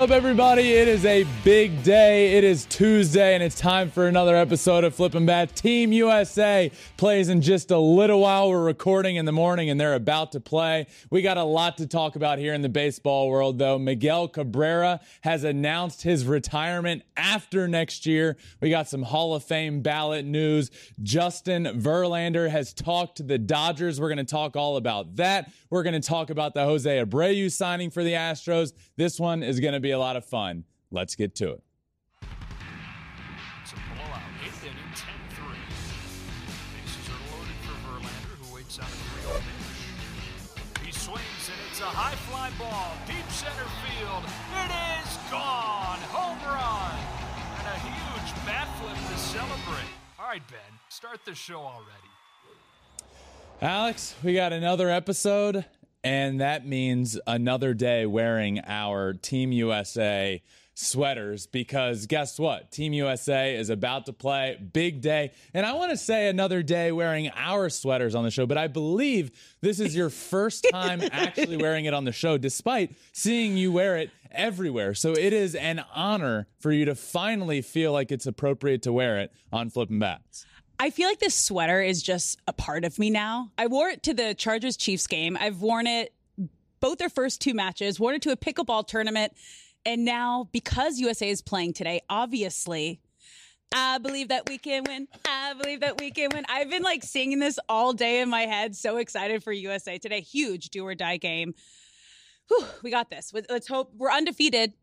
up, everybody? It is a big day. It is Tuesday, and it's time for another episode of Flippin' Bat. Team USA plays in just a little while. We're recording in the morning, and they're about to play. We got a lot to talk about here in the baseball world, though. Miguel Cabrera has announced his retirement after next year. We got some Hall of Fame ballot news. Justin Verlander has talked to the Dodgers. We're going to talk all about that. We're going to talk about the Jose Abreu signing for the Astros. This one is going to be a lot of fun. Let's get to it. It's a blowout. Eighth inning, 10-3. Bases are loaded for Verlander, who waits out a 3 pitch. He swings, and it's a high fly ball, deep center field. It is gone. Home run. And a huge bat flip to celebrate. All right, Ben, start the show already. Alex, we got another episode, and that means another day wearing our Team USA sweaters because guess what? Team USA is about to play. Big day. And I want to say another day wearing our sweaters on the show, but I believe this is your first time actually wearing it on the show, despite seeing you wear it everywhere. So it is an honor for you to finally feel like it's appropriate to wear it on Flippin' Bats. I feel like this sweater is just a part of me now. I wore it to the Chargers Chiefs game. I've worn it both their first two matches, worn it to a pickleball tournament. And now, because USA is playing today, obviously, I believe that we can win. I believe that we can win. I've been like singing this all day in my head. So excited for USA today. Huge do or die game. Whew, we got this. Let's hope we're undefeated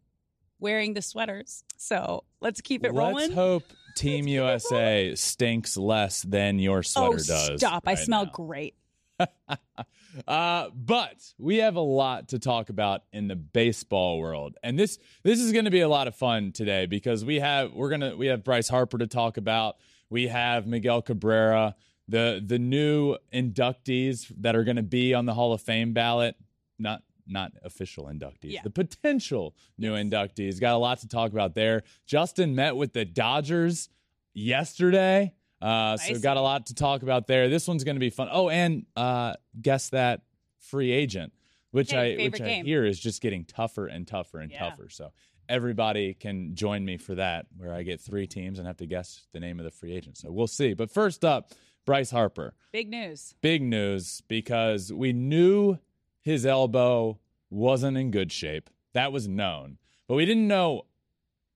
wearing the sweaters. So let's keep it rolling. Let's hope Team USA stinks less than your sweater oh, does. Stop. I smell now. great. uh, but we have a lot to talk about in the baseball world, and this this is going to be a lot of fun today because we have we're gonna we have Bryce Harper to talk about. We have Miguel Cabrera, the the new inductees that are going to be on the Hall of Fame ballot. Not not official inductees, Yeah. the potential new inductees. Got a lot to talk about there. Justin met with the Dodgers yesterday. Uh, so Nice. got a lot to talk about there. This one's going to be fun. Oh, and uh, guess that free agent, which Hey, I which I hear is just getting tougher and tougher and Yeah. tougher. So everybody can join me for that, where I get three teams and have to guess the name of the free agent. So we'll see. But first up, Bryce Harper Big news. big news because we knew his elbow wasn't in good shape. That was known. But we didn't know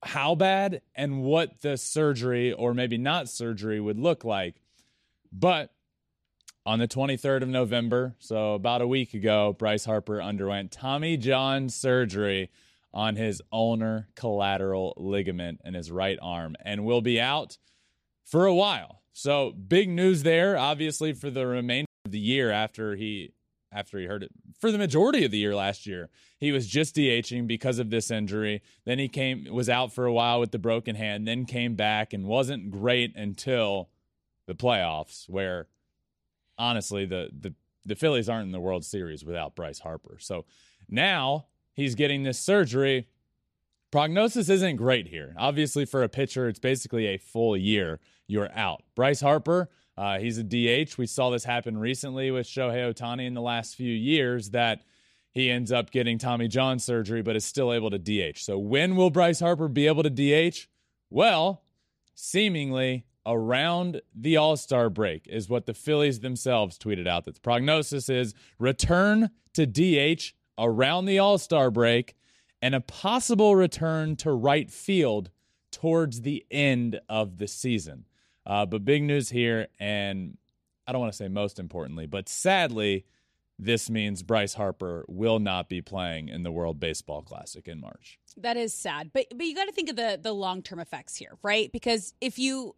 how bad and what the surgery or maybe not surgery would look like. But on the 23rd of November, so about a week ago, Bryce Harper underwent Tommy John surgery on his ulnar collateral ligament in his right arm and will be out for a while. So big news there, obviously for the remainder of the year after he after he heard it. For the majority of the year last year, he was just DHing because of this injury. Then he came was out for a while with the broken hand, then came back and wasn't great until the playoffs where honestly the the the Phillies aren't in the World Series without Bryce Harper. So now he's getting this surgery. Prognosis isn't great here. Obviously, for a pitcher, it's basically a full year you're out. Bryce Harper, uh, he's a DH. We saw this happen recently with Shohei Ohtani in the last few years that he ends up getting Tommy John surgery, but is still able to DH. So when will Bryce Harper be able to DH? Well, seemingly around the All Star break is what the Phillies themselves tweeted out. That the prognosis is return to DH around the All Star break and a possible return to right field towards the end of the season. Uh, but big news here, and I don't want to say most importantly, but sadly, this means Bryce Harper will not be playing in the World Baseball Classic in March. That is sad, but but you got to think of the the long term effects here, right? Because if you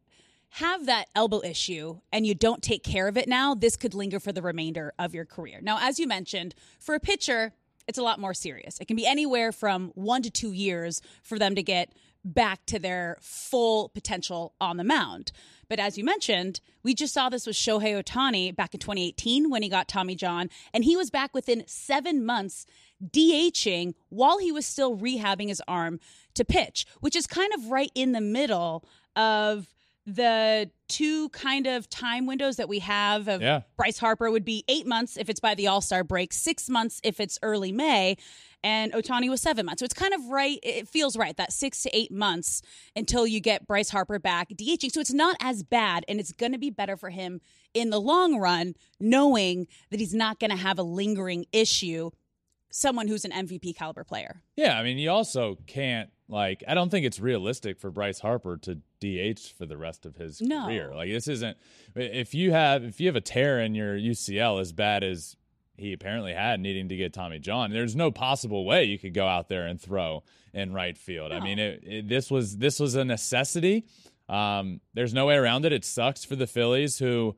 have that elbow issue and you don't take care of it now, this could linger for the remainder of your career. Now, as you mentioned, for a pitcher, it's a lot more serious. It can be anywhere from one to two years for them to get back to their full potential on the mound. But as you mentioned, we just saw this with Shohei Ohtani back in 2018 when he got Tommy John, and he was back within seven months DHing while he was still rehabbing his arm to pitch, which is kind of right in the middle of the two kind of time windows that we have of Yeah. Bryce Harper would be eight months if it's by the All Star break, six months if it's early May, and Ohtani was seven months. So it's kind of right. It feels right that six to eight months until you get Bryce Harper back DHing. So it's not as bad, and it's going to be better for him in the long run, knowing that he's not going to have a lingering issue. Someone who's an MVP caliber player. Yeah, I mean, you also can't like. I don't think it's realistic for Bryce Harper to DH for the rest of his No. career. Like this isn't. If you have if you have a tear in your UCL as bad as he apparently had, needing to get Tommy John, there's no possible way you could go out there and throw in right field. I mean, it, it, this was this was a necessity. Um, there's no way around it. It sucks for the Phillies who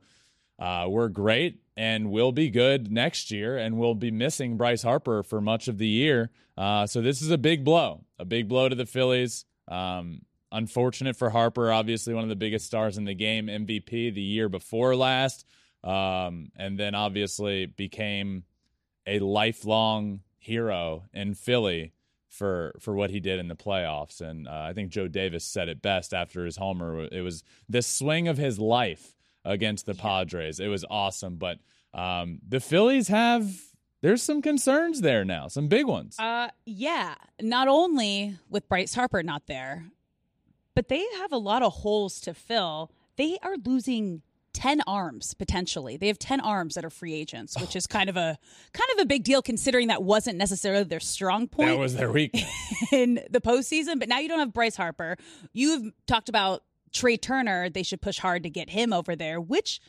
uh, were great and will be good next year and will be missing Bryce Harper for much of the year. Uh, so this is a big blow, a big blow to the Phillies. Um, unfortunate for Harper, obviously one of the biggest stars in the game, MVP the year before last, um, and then obviously became a lifelong hero in Philly for for what he did in the playoffs. And uh, I think Joe Davis said it best after his homer. It was the swing of his life against the Padres. It was awesome, but um, the Phillies have there's some concerns there now, some big ones. Uh, yeah. Not only with Bryce Harper not there, but they have a lot of holes to fill. They are losing 10 arms potentially. They have 10 arms that are free agents, which is kind of a kind of a big deal considering that wasn't necessarily their strong point that was their weakness. in the postseason. But now you don't have Bryce Harper. You've talked about Trey Turner. They should push hard to get him over there, which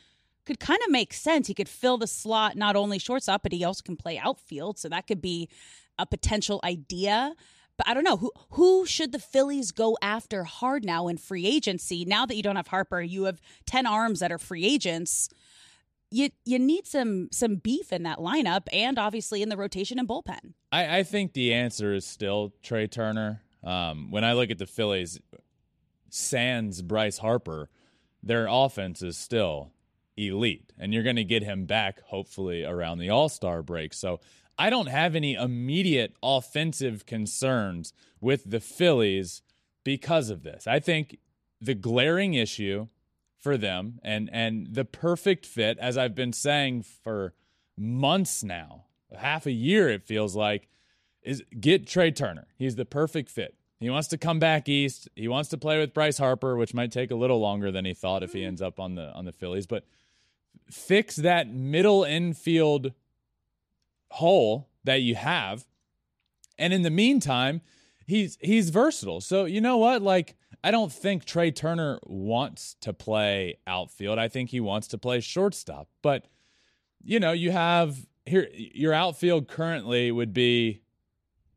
could kind of make sense. He could fill the slot not only shortstop, but he also can play outfield. So that could be a potential idea. But I don't know who who should the Phillies go after hard now in free agency. Now that you don't have Harper, you have ten arms that are free agents. You you need some some beef in that lineup, and obviously in the rotation and bullpen. I, I think the answer is still Trey Turner. Um, when I look at the Phillies, sans Bryce Harper, their offense is still elite, and you're going to get him back hopefully around the All Star break. So I don't have any immediate offensive concerns with the Phillies because of this. I think the glaring issue for them and and the perfect fit, as I've been saying for months now, half a year it feels like, is get Trey Turner. He's the perfect fit. He wants to come back east. He wants to play with Bryce Harper, which might take a little longer than he thought if he mm-hmm. ends up on the on the Phillies. But fix that middle infield hole that you have. And in the meantime, he's he's versatile. So you know what? Like I don't think Trey Turner wants to play outfield. I think he wants to play shortstop. But you know, you have here your outfield currently would be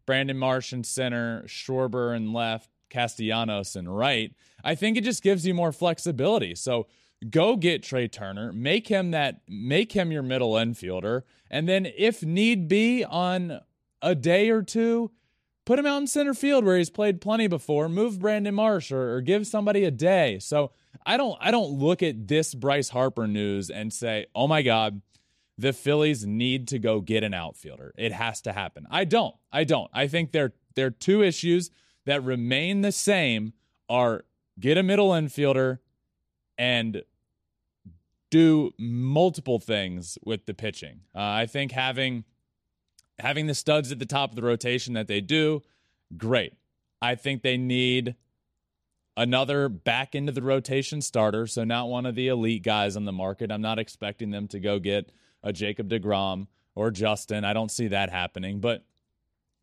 Brandon Marsh in center, Schwarber in left, Castellanos in right. I think it just gives you more flexibility. So go get Trey Turner, make him that make him your middle infielder, and then if need be on a day or two, put him out in center field where he's played plenty before, move Brandon Marsh or, or give somebody a day. So I don't I don't look at this Bryce Harper news and say, "Oh my god, the Phillies need to go get an outfielder. It has to happen." I don't. I don't. I think there there are two issues that remain the same are get a middle infielder and do multiple things with the pitching. Uh, I think having having the studs at the top of the rotation that they do, great. I think they need another back into the rotation starter, so not one of the elite guys on the market. I'm not expecting them to go get a Jacob DeGrom or Justin. I don't see that happening, but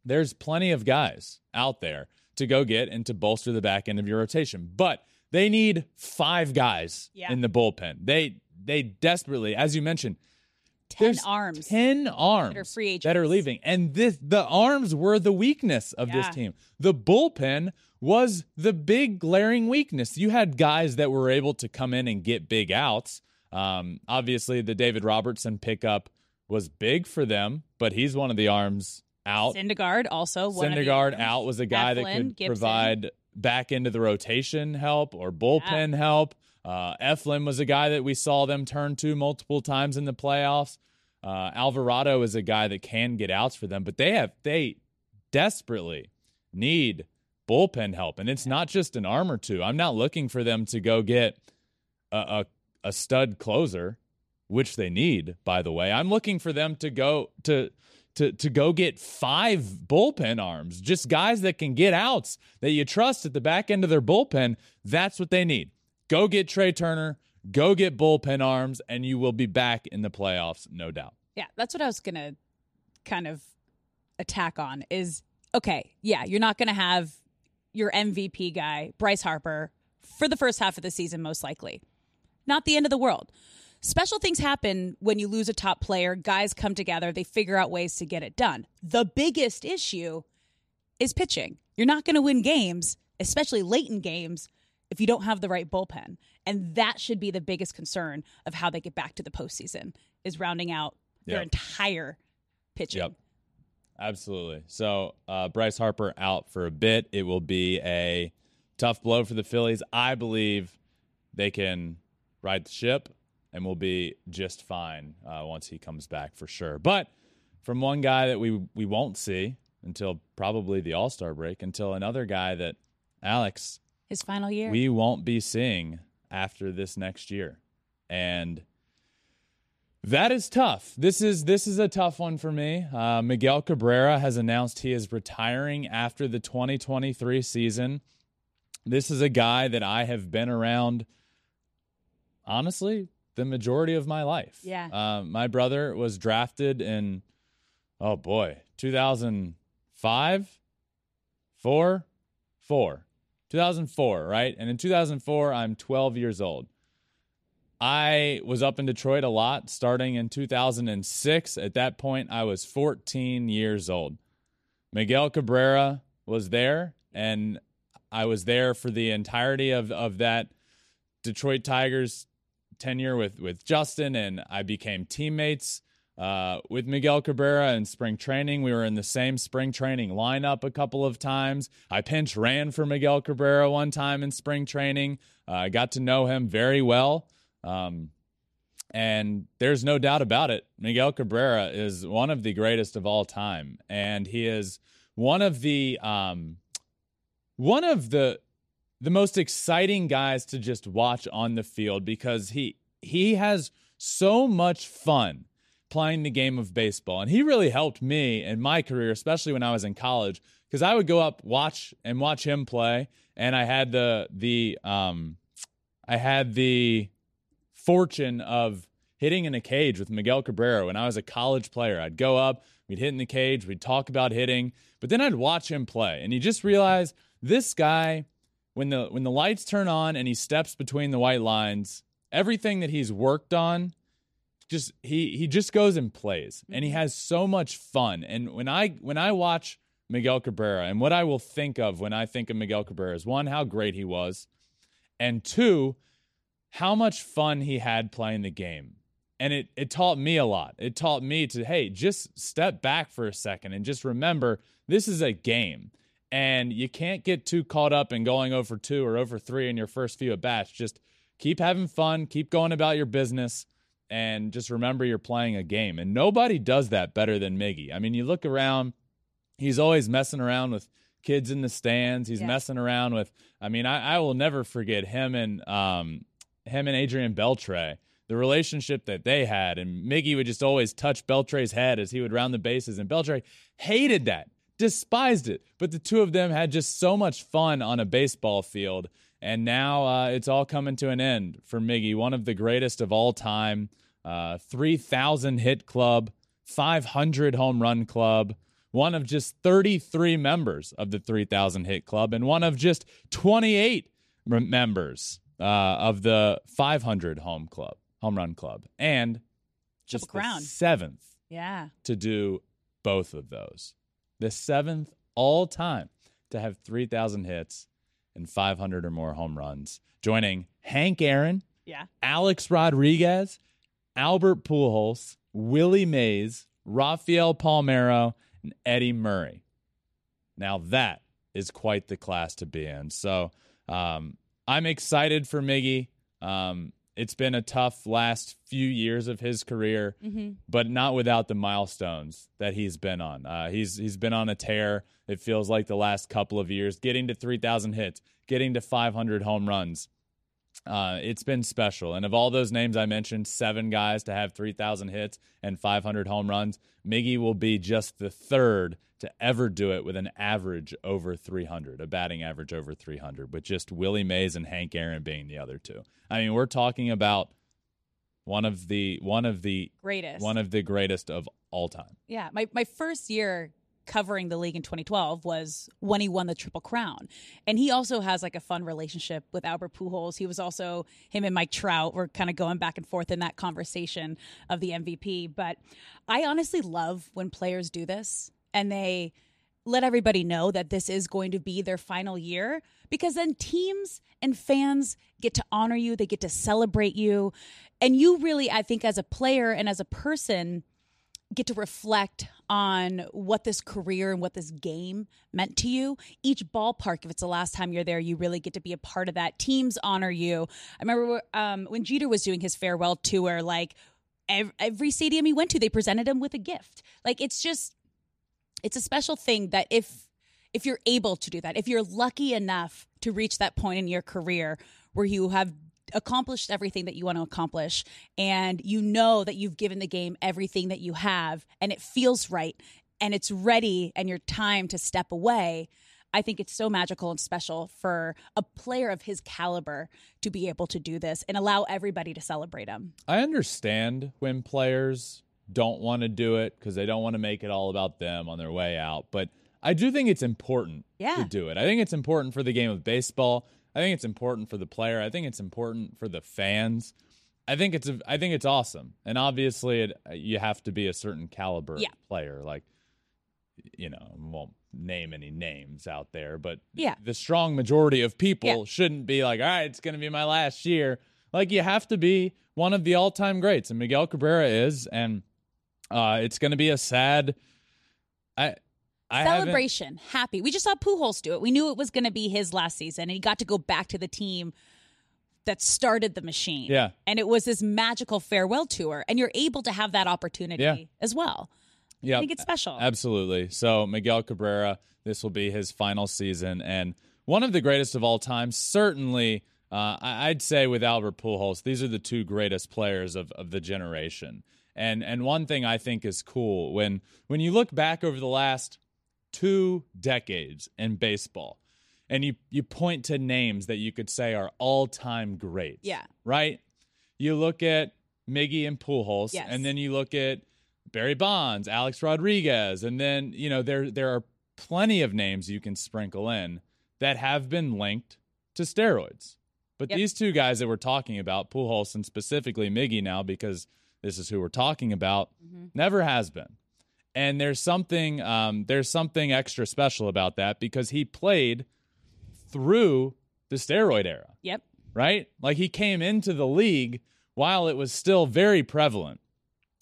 there's plenty of guys out there to go get and to bolster the back end of your rotation. But they need five guys Yeah. in the bullpen. They they desperately, as you mentioned, 10 arms. 10 arms that are free that are leaving. And this the arms were the weakness of Yeah. this team. The bullpen was the big glaring weakness. You had guys that were able to come in and get big outs. Um, obviously, the David Robertson pickup was big for them, but he's one of the arms out. Syndergaard also. Syndergaard out was a guy that could Gibson. provide back into the rotation help or bullpen help. Uh, Eflin was a guy that we saw them turn to multiple times in the playoffs. Uh, Alvarado is a guy that can get outs for them, but they have they desperately need bullpen help, and it's not just an arm or two. I'm not looking for them to go get a, a, a stud closer, which they need, by the way. I'm looking for them to go to to to go get five bullpen arms, just guys that can get outs that you trust at the back end of their bullpen. That's what they need. Go get Trey Turner, go get bullpen arms, and you will be back in the playoffs, no doubt. Yeah, that's what I was to kind of attack on is okay, yeah, you're not to have your MVP guy, Bryce Harper, for the first half of the season, most likely. Not the end of the world. Special things happen when you lose a top player. Guys come together, they figure out ways to get it done. The biggest issue is pitching. You're not going to win games, especially late in games, if you don't have the right bullpen. And that should be the biggest concern of how they get back to the postseason is rounding out their Yep. entire pitching. Yep. Absolutely. So uh, Bryce Harper out for a bit. It will be a tough blow for the Phillies. I believe they can ride the ship and we'll be just fine uh, once he comes back for sure. But from one guy that we we won't see until probably the All Star break, until another guy that Alex His final year. we won't be seeing after this next year. And that is tough. This is this is a tough one for me. Uh, Miguel Cabrera has announced he is retiring after the 2023 season. This is a guy that I have been around, honestly, the majority of my life. Yeah. Uh, my brother was drafted in, oh boy, 2005, four, four, 2004, right? And in 2004, I'm 12 years old. I was up in Detroit a lot starting in 2006. At that point, I was 14 years old. Miguel Cabrera was there, and I was there for the entirety of, of that Detroit Tigers tenure with, with Justin, and I became teammates uh, with Miguel Cabrera in spring training. We were in the same spring training lineup a couple of times. I pinch ran for Miguel Cabrera one time in spring training. Uh, I got to know him very well. Um, and there's no doubt about it. Miguel Cabrera is one of the greatest of all time, and he is one of the um, one of the the most exciting guys to just watch on the field because he he has so much fun playing the game of baseball, and he really helped me in my career, especially when I was in college, because I would go up watch and watch him play, and I had the the um, I had the fortune of hitting in a cage with Miguel Cabrera when I was a college player. I'd go up, we'd hit in the cage, we'd talk about hitting, but then I'd watch him play. And you just realize this guy, when the when the lights turn on and he steps between the white lines, everything that he's worked on just he he just goes and plays and he mm-hmm. has so much fun. And when I when I watch Miguel Cabrera and what I will think of when I think of Miguel Cabrera is one, how great he was, and two, how much fun he had playing the game. And it, it taught me a lot. It taught me to, hey, just step back for a second and just remember this is a game. And you can't get too caught up in going over two or over three in your first few at bats. Just keep having fun, keep going about your business, and just remember you're playing a game. And nobody does that better than Miggy. I mean, you look around, he's always messing around with kids in the stands. He's Yeah. messing around with, I mean, I, I will never forget him and um, him and Adrian Beltre, the relationship that they had. And Miggy would just always touch Beltre's head as he would round the bases. And Beltre hated that, despised it. But the two of them had just so much fun on a baseball field. And now uh, it's all coming to an end for Miggy, one of the greatest of all time. Uh, 3,000 hit club, 500 home run club, one of just 33 members of the 3,000 hit club, and one of just 28 members uh, of the 500 home club, home run club. And just seventh Yeah. to do both of those. The seventh all time to have 3,000 hits and 500 or more home runs, joining Hank Aaron, Yeah. Alex Rodriguez, Albert Pujols, Willie Mays, Rafael Palmeiro, and Eddie Murray. Now that is quite the class to be in. So um, I'm excited for Miggy. Um, it's been a tough last few years of his career, but not without the milestones that he's been on. Uh, he's he's been on a tear. It feels like the last couple of years, getting to 3,000 hits, getting to 500 home runs. Uh, it's been special. And of all those names I mentioned, seven guys to have 3,000 hits and 500 home runs, Miggy will be just the third to ever do it with an average over 300, a batting average over 300, with just Willie Mays and Hank Aaron being the other two. I mean, we're talking about one of the one of the Greatest. one of the greatest of all time. Yeah, my my first year covering the league in 2012 was when he won the Triple Crown. And he also has like a fun relationship with Albert Pujols. He was also him and Mike Trout were kind of going back and forth in that conversation of the MVP, but I honestly love when players do this and they let everybody know that this is going to be their final year because then teams and fans get to honor you, they get to celebrate you. And you really, I think, as a player and as a person, get to reflect on what this career and what this game meant to you. Each ballpark, if it's the last time you're there, you really get to be a part of that. Teams honor you. I remember um, when Jeter was doing his farewell tour, like every stadium he went to, they presented him with a gift. Like it's just, it's a special thing that if if you're able to do that, if you're lucky enough to reach that point in your career where you have accomplished everything that you want to accomplish and you know that you've given the game everything that you have and it feels right and it's ready and your time to step away i think it's so magical and special for a player of his caliber to be able to do this and allow everybody to celebrate him I understand when players don't want to do it because they don't want to make it all about them on their way out. But I do think it's important Yeah. to do it. I think it's important for the game of baseball. I think it's important for the player. I think it's important for the fans. I think it's a, I think it's awesome. And obviously, it, you have to be a certain caliber Yeah. player. Like, you know, won't name any names out there, but Yeah. the strong majority of people Yeah. shouldn't be like, all right, it's going to be my last year. Like, you have to be one of the all time greats, and Miguel Cabrera is, and uh, it's going to be a sad. I, I haven't- celebration, happy. We just saw Pujols do it. We knew it was going to be his last season, and he got to go back to the team that started the machine. Yeah. and it was this magical farewell tour, and you're able to have that opportunity Yeah. as well. Yeah, I think it's special. Absolutely. So Miguel Cabrera, this will be his final season, and one of the greatest of all time. Certainly, uh, I'd say with Albert Pujols, these are the two greatest players of, of the generation. And and one thing I think is cool when when you look back over the last two decades in baseball, and you you point to names that you could say are all time greats. Yeah. Right. You look at Miggy and Pujols, Yes. and then you look at Barry Bonds, Alex Rodriguez, and then you know there there are plenty of names you can sprinkle in that have been linked to steroids. But Yep. these two guys that we're talking about, Pujols and specifically Miggy now, because this is who we're talking about, mm-hmm. never has been. And there's something um, there's something extra special about that because he played through the steroid era Yep. right? Like he came into the league while it was still very prevalent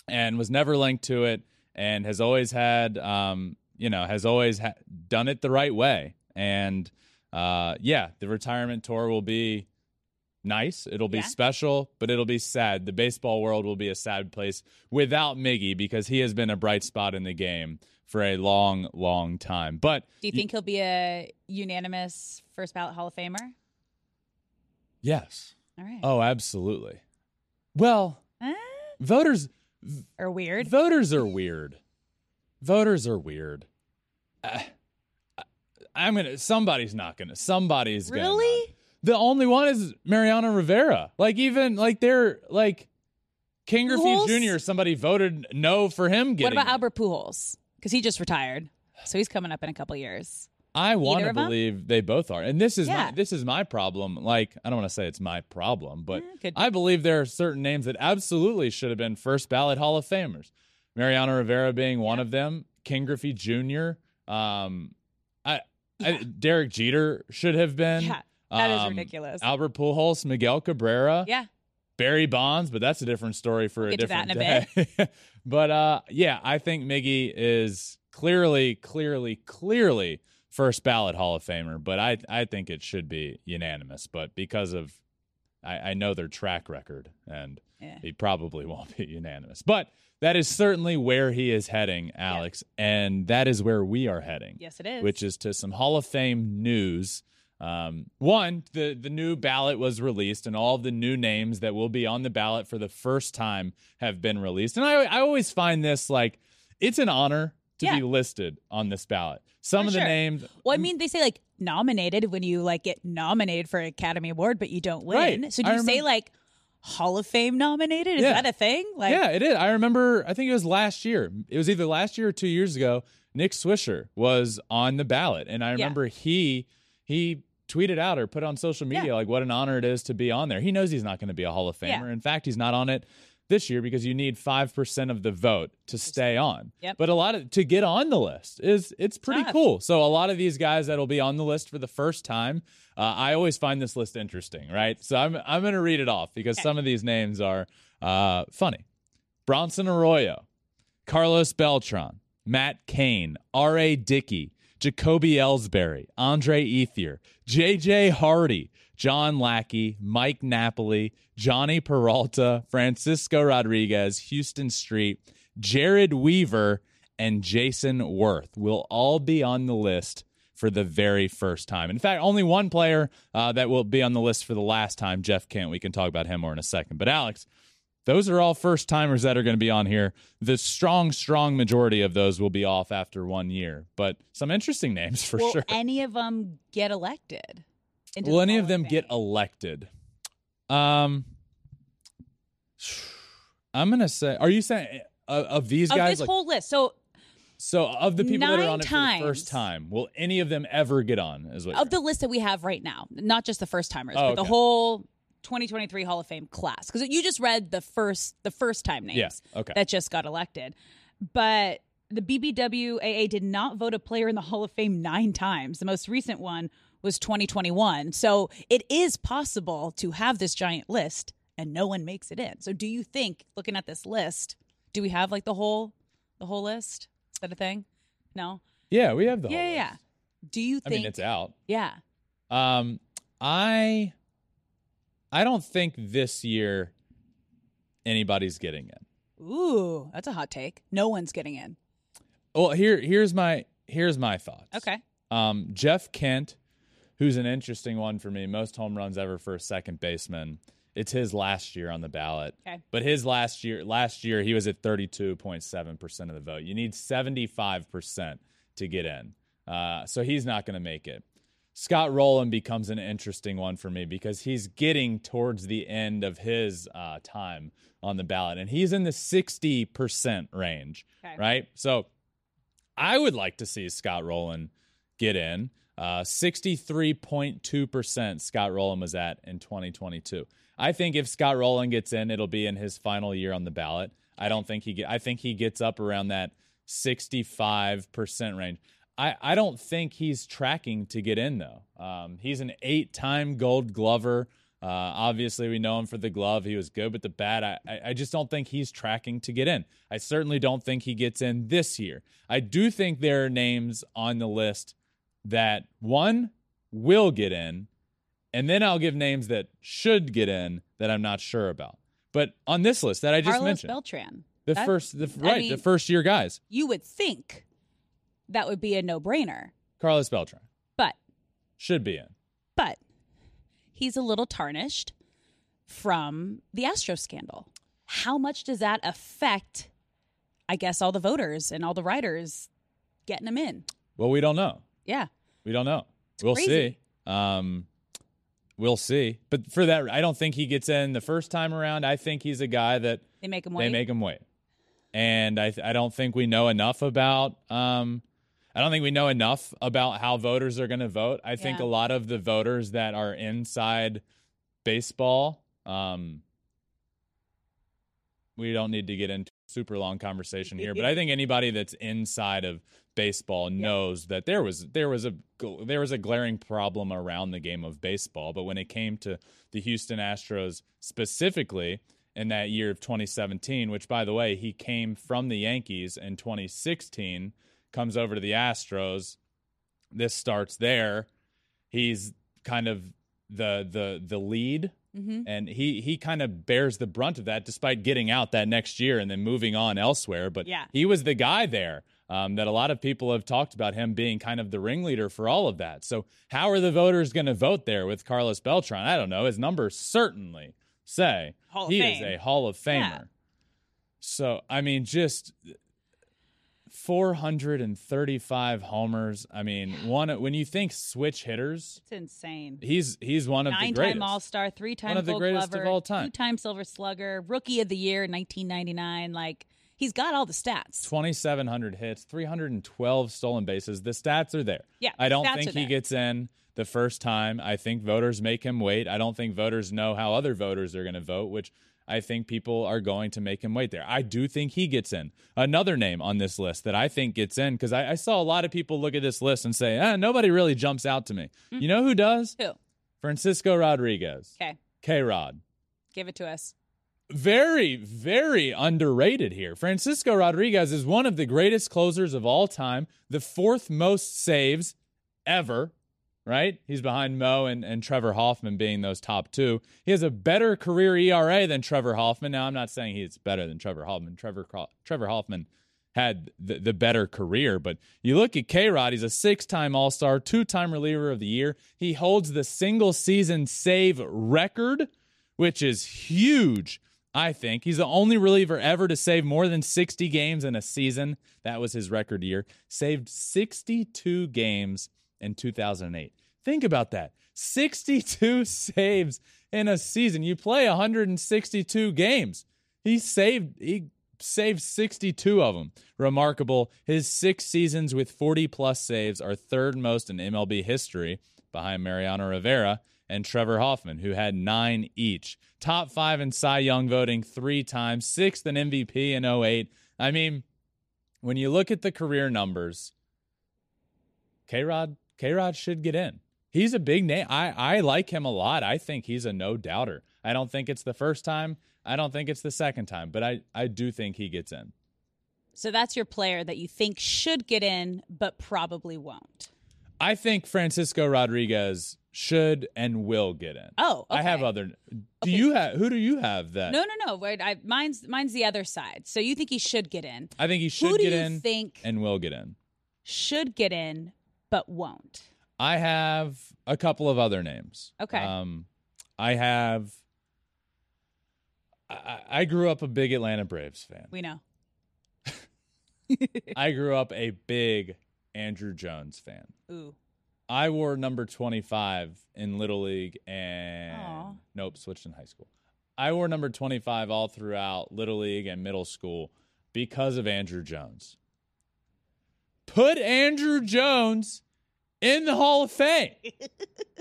and was never linked to it and has always had, um, you know, has always ha- done it the right way. And uh, yeah, the retirement tour will be nice. It'll be Yeah. special, but it'll be sad. The baseball world will be a sad place without Miggy because he has been a bright spot in the game for a long, long time. But Do you think he'll be a unanimous first ballot Hall of Famer? yes. All right. Oh, absolutely. Well, Eh? voters are weird? voters are weird. Voters are weird. Uh, I'm gonna. Somebody's not gonna. Somebody's gonna. Really? not. The only one is Mariano Rivera. Like even like they're like Ken Griffey Jr. Somebody voted no for him What about it. Albert Pujols? Because he just retired, so he's coming up in a couple years. I want to believe they both are, and this is Yeah. my this is my problem. Like I don't want to say it's my problem, but could- I believe there are certain names that absolutely should have been first ballot Hall of Famers. Mariano Rivera being one of them. Ken Griffey Jr. Um, I, I Derek Jeter should have been. Yeah, that is Um, ridiculous. Albert Pujols, Miguel Cabrera. yeah. Barry Bonds, but that's a different story for We'll a get to that different day. but uh, yeah, I think Miggy is clearly, clearly, clearly first ballot Hall of Famer. But I, I think it should be unanimous. But because of, I, I know their track record, and Yeah. he probably won't be unanimous. But that is certainly where he is heading, Alex, and that is where we are heading Yes, it is. which is to some Hall of Fame news. Um, one, the the new ballot was released, and all the new names that will be on the ballot for the first time have been released. And I I always find this like it's an honor to Yeah. be listed on this ballot. Some For of the sure. names, Well, I mean, they say like nominated when you like get nominated for an Academy Award, but you don't win. Right. So do I you say like Hall of Fame nominated? Is Yeah. that a thing? Like, yeah, it is. I remember. I think it was last year. It was either last year or two years ago. Nick Swisher was on the ballot, and I remember he he tweeted out or put on social media Yeah. like what an honor it is to be on there. He knows he's not going to be a Hall of Famer. Yeah. In fact, he's not on it this year because you need five percent of the vote to stay on. Yep. But a lot of to get on the list is it's pretty Tough. cool. So a lot of these guys that'll be on the list for the first time, uh, I always find this list interesting, right? So I'm I'm going to read it off because some of these names are uh, funny. Bronson Arroyo, Carlos Beltran, Matt Cain, R.A. Dickey, Jacoby Ellsbury, Andre Ethier, J.J. Hardy, John Lackey, Mike Napoli, Jhonny Peralta, Francisco Rodriguez, Houston Street, Jered Weaver, and Jayson Werth will all be on the list for the very first time. In fact, only one player uh, that will be on the list for the last time, Jeff Kent. We can talk about him more in a second. But Alex, those are all first timers that are going to be on here. The strong, strong majority of those will be off after one year, but some interesting names for sure. will sure. any of them get elected? into Will the any Hall of them get Fame? elected? Um, I'm gonna say. Are you saying uh, of these of guys? this like, whole list? So so of the people that are nine on it for the first time, will any of them ever get on? Is what of the list that we have right now, not just the first timers, Oh, but the okay. whole 2023 Hall of Fame class. Because you just read the first the first time names Yeah, okay. that just got elected, but the BBWAA did not vote a player in the Hall of Fame nine times. The most recent one was 2021. So it is possible to have this giant list and no one makes it in. So do you think, looking at this list, do we have like the whole the whole list? Is that a thing? No. yeah, we have the. Yeah, whole yeah, yeah. list. Do you I think? mean, it's out. yeah. Um, I, I don't think this year anybody's getting in. Ooh, that's a hot take. No one's getting in. Well, here, here's my here's my thoughts. Okay. Um, Jeff Kent, who's an interesting one for me, most home runs ever for a second baseman. It's his last year on the ballot. Okay. But his last year, last year he was at 32.7 percent of the vote. You need 75 percent to get in, uh, so he's not going to make it. Scott Rolen becomes an interesting one for me because he's getting towards the end of his uh, time on the ballot, and he's in the 60 percent range, Okay. right? So I would like to see Scott Rolen get in. Uh, 63.2% Scott Rolen was at in 2022. I think if Scott Rolen gets in, it'll be in his final year on the ballot. I don't think he get, I think he gets up around that 65% range. I, I don't think he's tracking to get in though. Um, he's an eight-time Gold Glover. Uh, obviously, we know him for the glove. He was good with the bat. I, I, I just don't think he's tracking to get in. I certainly don't think he gets in this year. I do think there are names on the list that one will get in, and then I'll give names that should get in that I'm not sure about. But on this list that I just Carlos mentioned, Beltran. the That- first, the, I right, mean- the first year guys, You would think that would be a no-brainer, Carlos Beltran but should be in. but he's a little tarnished from the Astro scandal. How much does that affect? I guess all the voters and all the writers getting him in. Well, we don't know. Yeah. We don't know. we'll crazy. see. Um, we'll see. But for that, I don't think he gets in the first time around. I think he's a guy that They make him wait. they make him wait. And I, I don't think we know enough about. Um, I don't think we know enough about how voters are going to vote. I think Yeah. a lot of the voters that are inside baseball, um, we don't need to get into a super long conversation here, but I think anybody that's inside of baseball knows that there was there was a there was a glaring problem around the game of baseball. But when it came to the Houston Astros specifically in that year of 2017, which by the way he came from the Yankees in 2016, comes over to the Astros. This starts there. He's kind of the the the lead Mm-hmm. and he he kind of bears the brunt of that despite getting out that next year and then moving on elsewhere but Yeah. he was the guy there um, that a lot of people have talked about him being kind of the ringleader for all of that so how are the voters going to vote there with carlos beltran i don't know his numbers certainly say he Fame. is a hall of famer Yeah. so i mean just 435 homers i mean one when you think switch hitters It's insane. he's he's one of the greatest Nine-time All-Star, three-time One of the Gold greatest of Glover, all time. two-time Silver Slugger, Rookie of the Year, 1999. Like he's got all the stats. 2,700 hits, 312 stolen bases. The stats are there. Yeah, I don't think he gets in the first time. I think voters make him wait. I don't think voters know how other voters are going to vote, which I think people are going to make him wait there. I do think he gets in. Another name on this list that I think gets in, because I, I saw a lot of people look at this list and say, ah, nobody really jumps out to me. Mm. You know who does? Who? Francisco Rodriguez. Okay, K Rod. give it to us. very, very underrated here. Francisco Rodriguez is one of the greatest closers of all time, the fourth most saves ever, right? He's behind Mo and, and Trevor Hoffman being those top two. He has a better career ERA than Trevor Hoffman. Now, I'm not saying he's better than Trevor Hoffman. Trevor, Trevor Hoffman had the, the better career, but you look at K Rod, he's a six time All Star, two time reliever of the year. He holds the single season save record which is huge. I think he's the only reliever ever to save more than 60 games in a season. That was his record year. Saved 62 games in 2008. Think about that 62 saves in a season. You play 162 games. He saved, he saved 62 of them. Remarkable. His six seasons with 40 plus saves are third most in MLB history behind Mariano Rivera and Trevor Hoffman, who had nine each. Top five in Cy Young voting three times, sixth in MVP in 08. I mean, when you look at the career numbers, K Rod K Rod should get in. He's a big name. I, I like him a lot. I think he's a no doubter. I don't think it's the first time. I don't think it's the second time, but I, I do think he gets in. So that's your player that you think should get in, but probably won't. I think Francisco Rodriguez should and will get in. Oh, I have other. Do Okay. you have who do you have that? No, no, no. Wait, I, mine's mine's the other side. So you think he should get in? I think he should Who get in think and will get in. should get in but won't? I have a couple of other names. Okay. Um, I have. I, I grew up a big Atlanta Braves fan. We know. I grew up a big Andruw Jones fan. Ooh. I wore number 25 in Little League and Aw. nope, switched in high school. I wore number 25 all throughout Little League and middle school because of Andruw Jones. Put Andruw Jones in the Hall of Fame.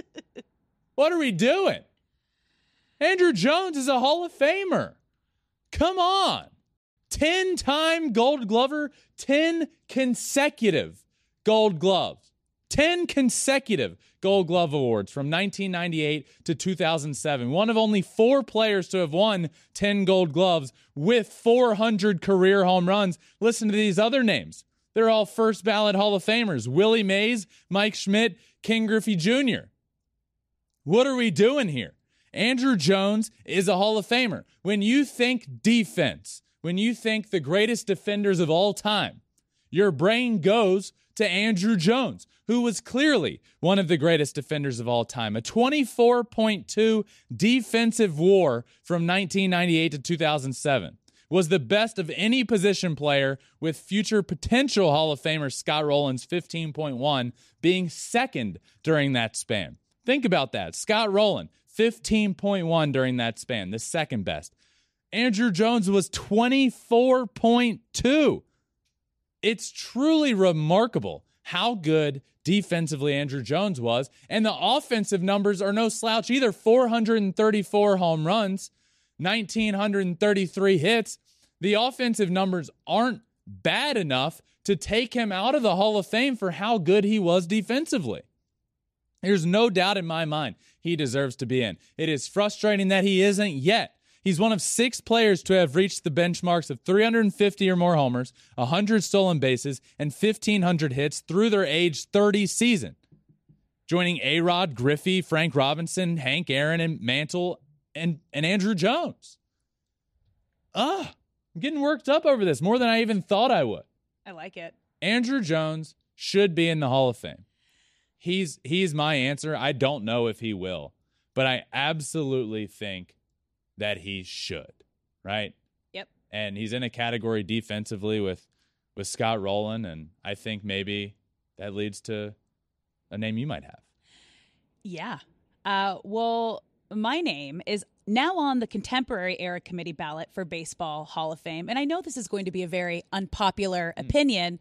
what are we doing? Andruw Jones is a Hall of Famer. Come on. 10 time gold glover, 10 consecutive gold gloves. 10 consecutive gold glove awards from 1998 to 2007. One of only four players to have won 10 gold gloves with 400 career home runs. Listen to these other names. They're all first ballot Hall of Famers Willie Mays, Mike Schmidt, Ken Griffey Jr. What are we doing here? Andruw Jones is a Hall of Famer. When you think defense, when you think the greatest defenders of all time, your brain goes to Andruw Jones, who was clearly one of the greatest defenders of all time. A 24.2 defensive war from 1998 to 2007 was the best of any position player, with future potential Hall of Famer Scott Rolen's 15.1 being second during that span. Think about that. Scott Rolen, 15.1 during that span, the second best. Andruw Jones was 24.2. It's truly remarkable how good defensively Andruw Jones was. And the offensive numbers are no slouch either 434 home runs, 1,933 hits. The offensive numbers aren't bad enough to take him out of the Hall of Fame for how good he was defensively. There's no doubt in my mind he deserves to be in. It is frustrating that he isn't yet. He's one of six players to have reached the benchmarks of 350 or more homers, 100 stolen bases, and 1,500 hits through their age 30 season, joining A Rod, Griffey, Frank Robinson, Hank Aaron, and Mantle, and, and Andruw Jones. Ah, I'm getting worked up over this more than I even thought I would. I like it. Andruw Jones should be in the Hall of Fame. He's he's my answer. I don't know if he will, but I absolutely think that he should, right? Yep. And he's in a category defensively with with Scott Rolen and I think maybe that leads to a name you might have. Yeah. Uh, well, my name is now on the contemporary era committee ballot for Baseball Hall of Fame. And I know this is going to be a very unpopular mm. opinion,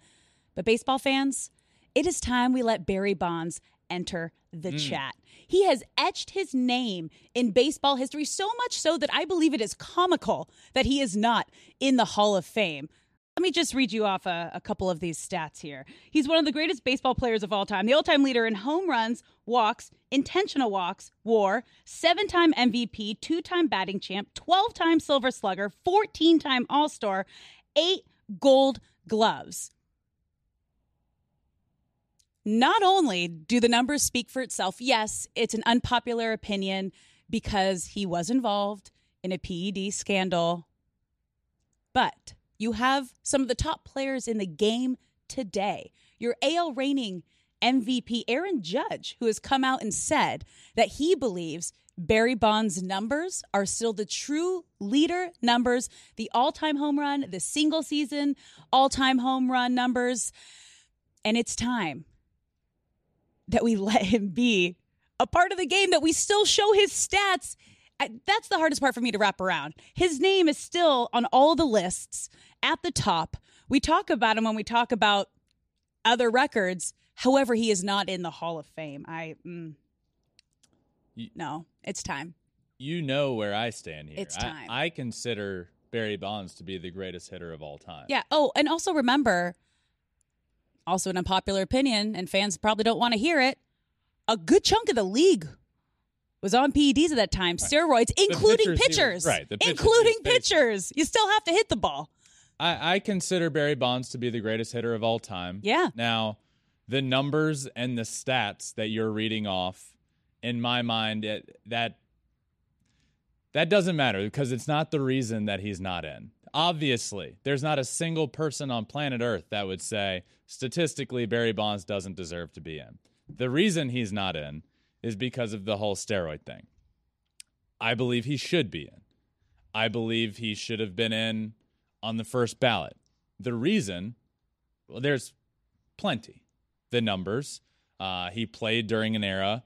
but baseball fans, it is time we let Barry Bonds enter the mm. chat. He has etched his name in baseball history so much so that I believe it is comical that he is not in the Hall of Fame. Let me just read you off a, a couple of these stats here. He's one of the greatest baseball players of all time, the all time leader in home runs, walks, intentional walks, war, seven time MVP, two time batting champ, 12 time silver slugger, 14 time all star, eight gold gloves. Not only do the numbers speak for itself, yes, it's an unpopular opinion because he was involved in a PED scandal, but you have some of the top players in the game today. Your AL reigning MVP, Aaron Judge, who has come out and said that he believes Barry Bonds' numbers are still the true leader numbers, the all time home run, the single season all time home run numbers. And it's time that we let him be a part of the game, that we still show his stats. I, that's the hardest part for me to wrap around. His name is still on all the lists at the top. We talk about him when we talk about other records. However, he is not in the Hall of Fame. I mm, You- no, it's time. You know where I stand here. It's I- time. I, consider Barry Bonds to be the greatest hitter of all time. Yeah. Oh, and also remember, also an unpopular opinion, and fans probably don't want to hear it. A good chunk of the league was on PEDs at that time, steroids, including pitchers pitchers, right, the pitchers including pitchers. You still have to hit the ball. I, I consider Barry Bonds to be the greatest hitter of all time. Yeah. Now, the numbers and the stats that you're reading off, in my mind, it, that that doesn't matter because it's not the reason that he's not in. Obviously, there's not a single person on planet Earth that would say statistically Barry Bonds doesn't deserve to be in. The reason he's not in is because of the whole steroid thing. I believe he should be in. I believe he should have been in on the first ballot. The reason, well, there's plenty. The numbers. Uh, he played during an era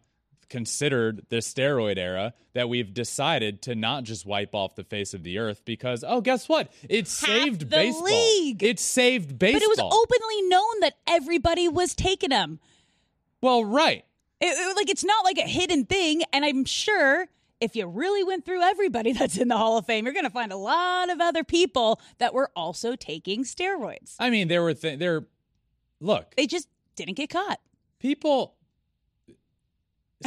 considered the steroid era that we've decided to not just wipe off the face of the earth because oh guess what it saved the baseball league. it saved baseball But it was openly known that everybody was taking them. well right It, it- like it's not like a hidden thing, and I'm sure if you really went through everybody that's in the Hall of Fame, you're going to find a lot of other people that were also taking steroids. i mean there were th- there look They just didn't get caught. people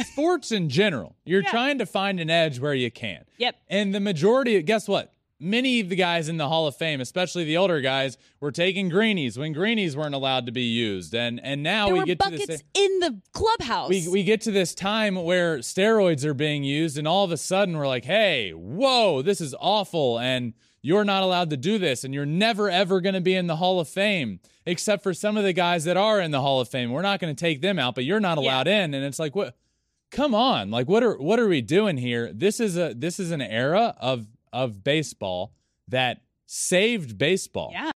sports in general you're Yeah. trying to find an edge where you can Yep. and the majority guess what many of the guys in the hall of fame especially the older guys were taking greenies when greenies weren't allowed to be used. And and now There we get to this buckets in the clubhouse. we, we get to this time where steroids are being used and all of a sudden we're like hey whoa this is awful and you're not allowed to do this and you're never ever going to be in the hall of fame except for some of the guys that are in the hall of fame. We're not going to take them out but you're not allowed in. And it's like what come on like what are what are we doing here? This is a this is an era of of baseball that saved baseball yeah.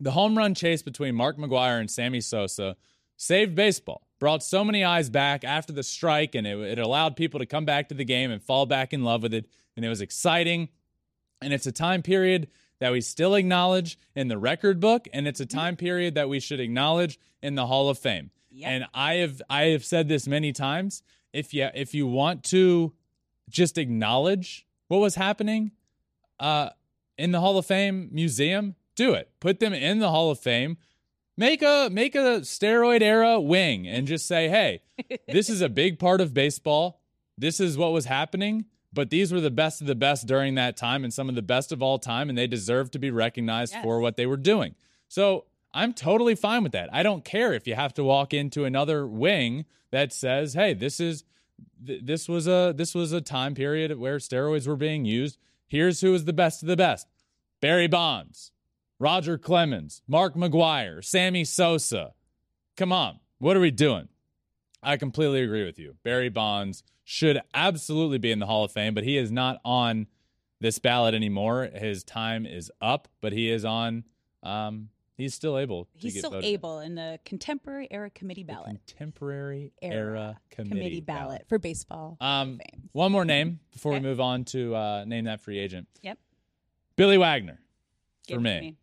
the home run chase between Mark McGwire and Sammy Sosa saved baseball. Brought so many eyes back after the strike, and it, it allowed people to come back to the game and fall back in love with it. And it was exciting. And it's a time period that we still acknowledge in the record book, and it's a mm-hmm. time period that we should acknowledge in the Hall of Fame. Yep. And I have I have said this many times. If you if you want to just acknowledge what was happening uh, in the Hall of Fame museum, do it. Put them in the Hall of Fame. Make a make a steroid era wing and just say, "Hey, this is a big part of baseball. This is what was happening, but these were the best of the best during that time and some of the best of all time and they deserve to be recognized Yes. for what they were doing." So, I'm totally fine with that. I don't care if you have to walk into another wing that says, "Hey, this is th- this was a this was a time period where steroids were being used. Here's who is the best of the best: Barry Bonds, Roger Clemens, Mark McGwire, Sammy Sosa. Come on, what are we doing? I completely agree with you. Barry Bonds should absolutely be in the Hall of Fame, but he is not on this ballot anymore. His time is up, but he is on. Um, he's still able. To He's still voted able in the contemporary era committee The ballot. Contemporary era, committee, ballot, for baseball. Um, one more name before we move on to uh, name that free agent. Yep. Billy Wagner. Give for to me.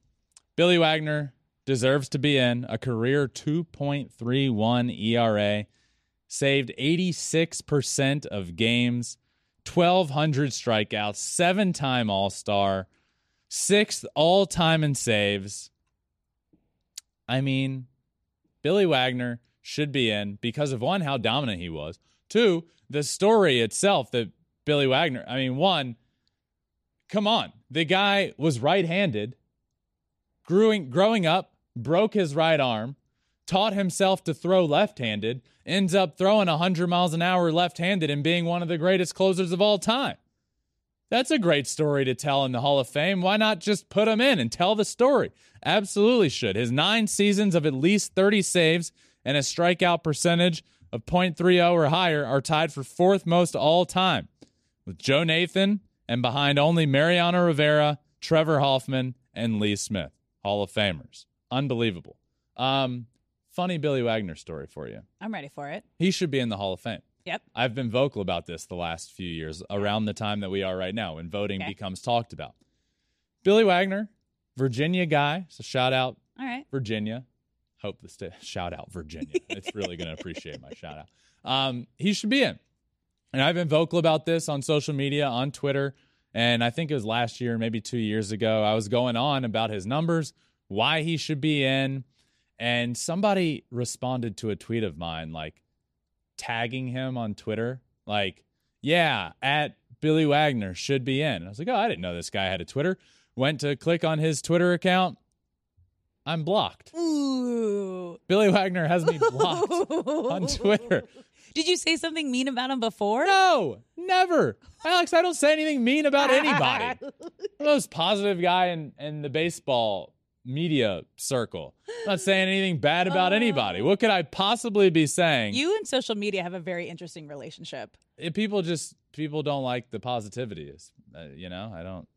Billy Wagner deserves to be in a career 2.31 ERA, saved 86% of games, 1,200 strikeouts, seven time All Star, sixth all time in saves. I mean, Billy Wagner should be in because of one, how dominant he was. Two, the story itself that Billy Wagner, I mean, one, come on. The guy was right handed, growing, growing up, broke his right arm, taught himself to throw left handed, ends up throwing 100 miles an hour left handed and being one of the greatest closers of all time. That's a great story to tell in the Hall of Fame. Why not just put him in and tell the story? Absolutely should. His nine seasons of at least 30 saves and a strikeout percentage of .30 or higher are tied for fourth most all time, with Joe Nathan and behind only Mariano Rivera, Trevor Hoffman, and Lee Smith, Hall of Famers. Unbelievable. Um, funny Billy Wagner story for you. I'm ready for it. He should be in the Hall of Fame. Yep. I've been vocal about this the last few years, around the time that we are right now, when voting Okay. becomes talked about. Billy Wagner, Virginia guy. So shout out All right. Virginia. Hope the state shout out Virginia. it's really going to appreciate my shout out. Um, he should be in, and I've been vocal about this on social media, on Twitter, and I think it was last year, maybe two years ago. I was going on about his numbers, why he should be in, and somebody responded to a tweet of mine, like tagging him on Twitter, like, "Yeah, at Billy Wagner should be in." And I was like, "Oh, I didn't know this guy had a Twitter." Went to click on his Twitter account. I'm blocked. Ooh. Billy Wagner has me blocked on Twitter. Did you say something mean about him before? No, never. Alex, I don't say anything mean about anybody. I'm the most positive guy in, in the baseball media circle. I'm not saying anything bad about anybody. What could I possibly be saying? You and social media have a very interesting relationship. If people just people don't like the positivity. It's, uh, you know, I don't.